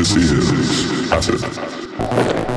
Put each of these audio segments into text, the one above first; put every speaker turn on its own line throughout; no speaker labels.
This is Acid.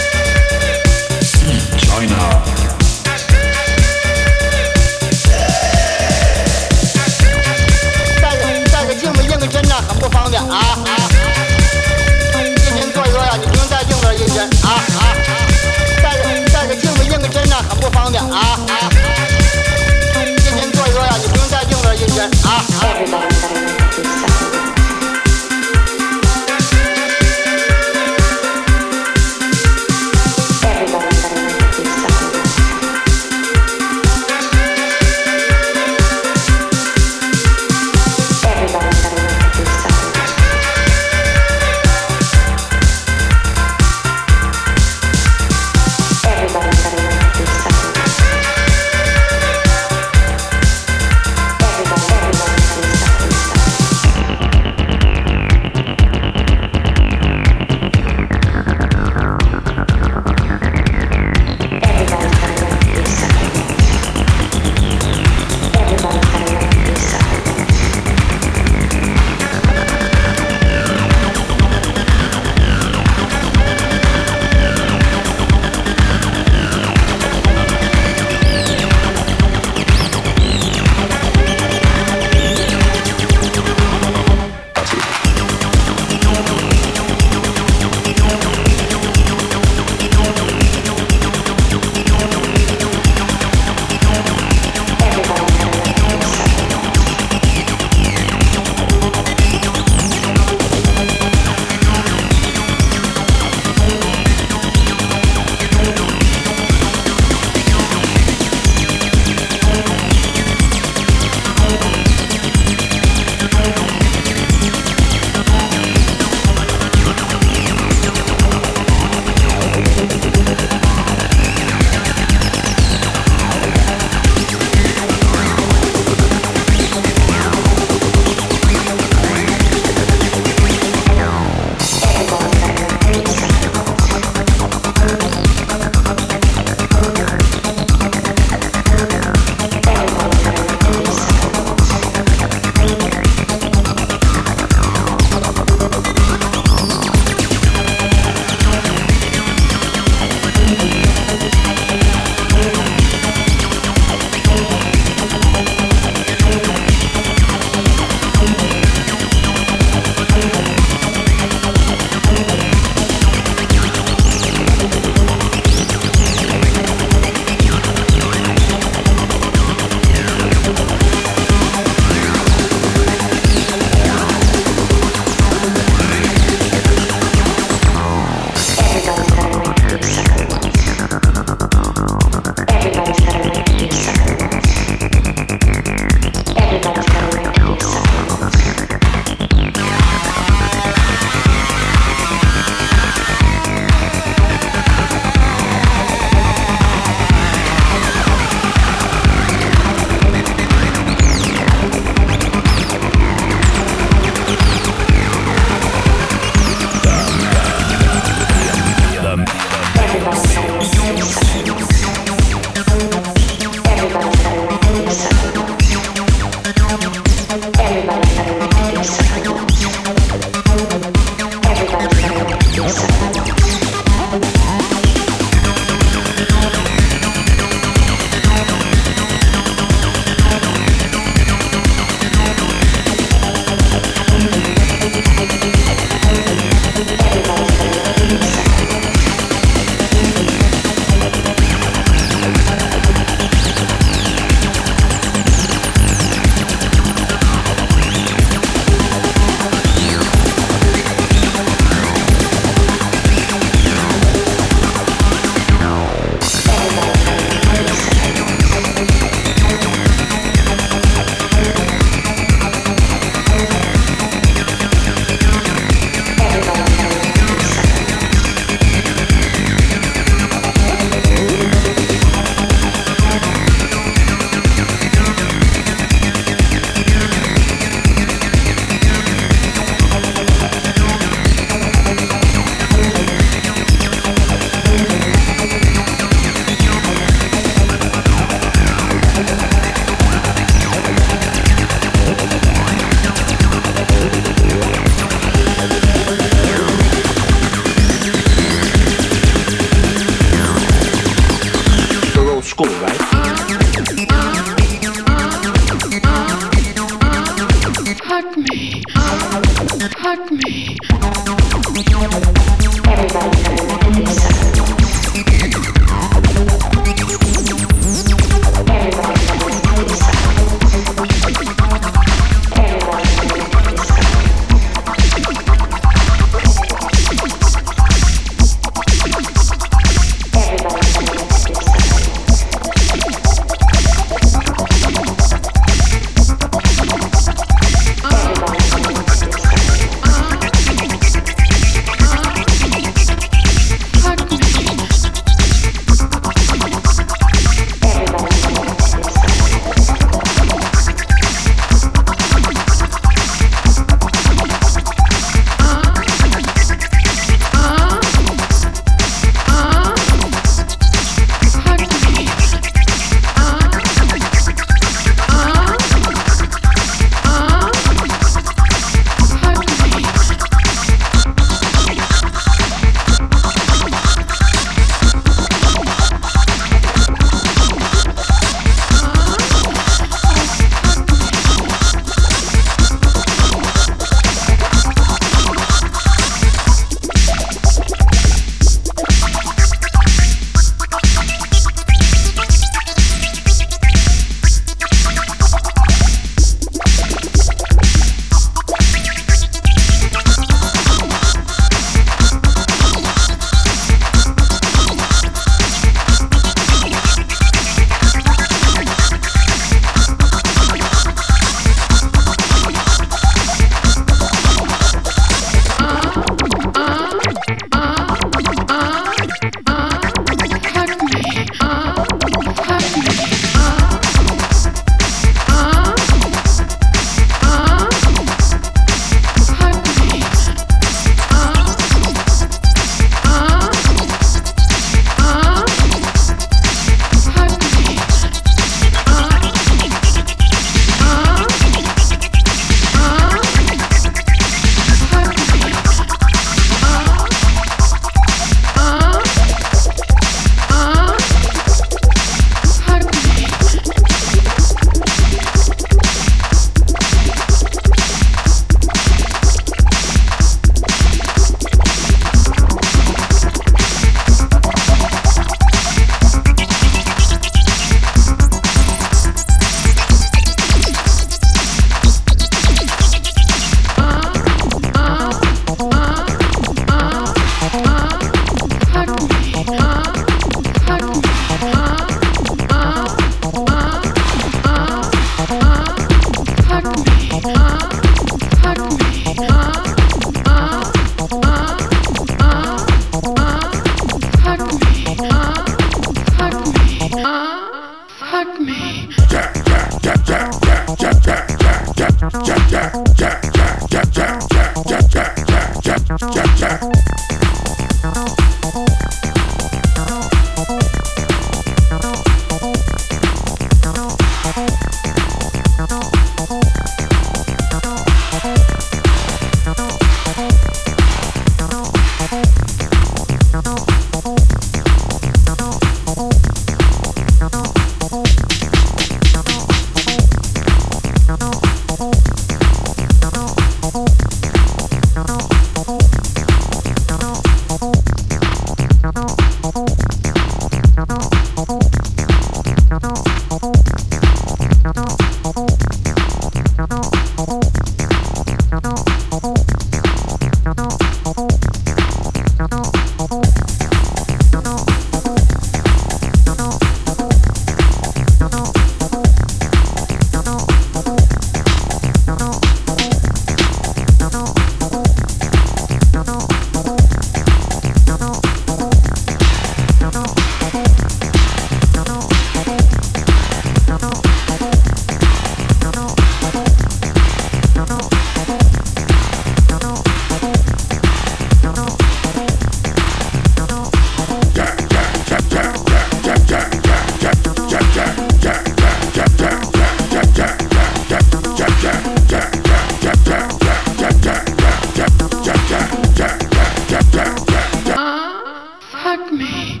me.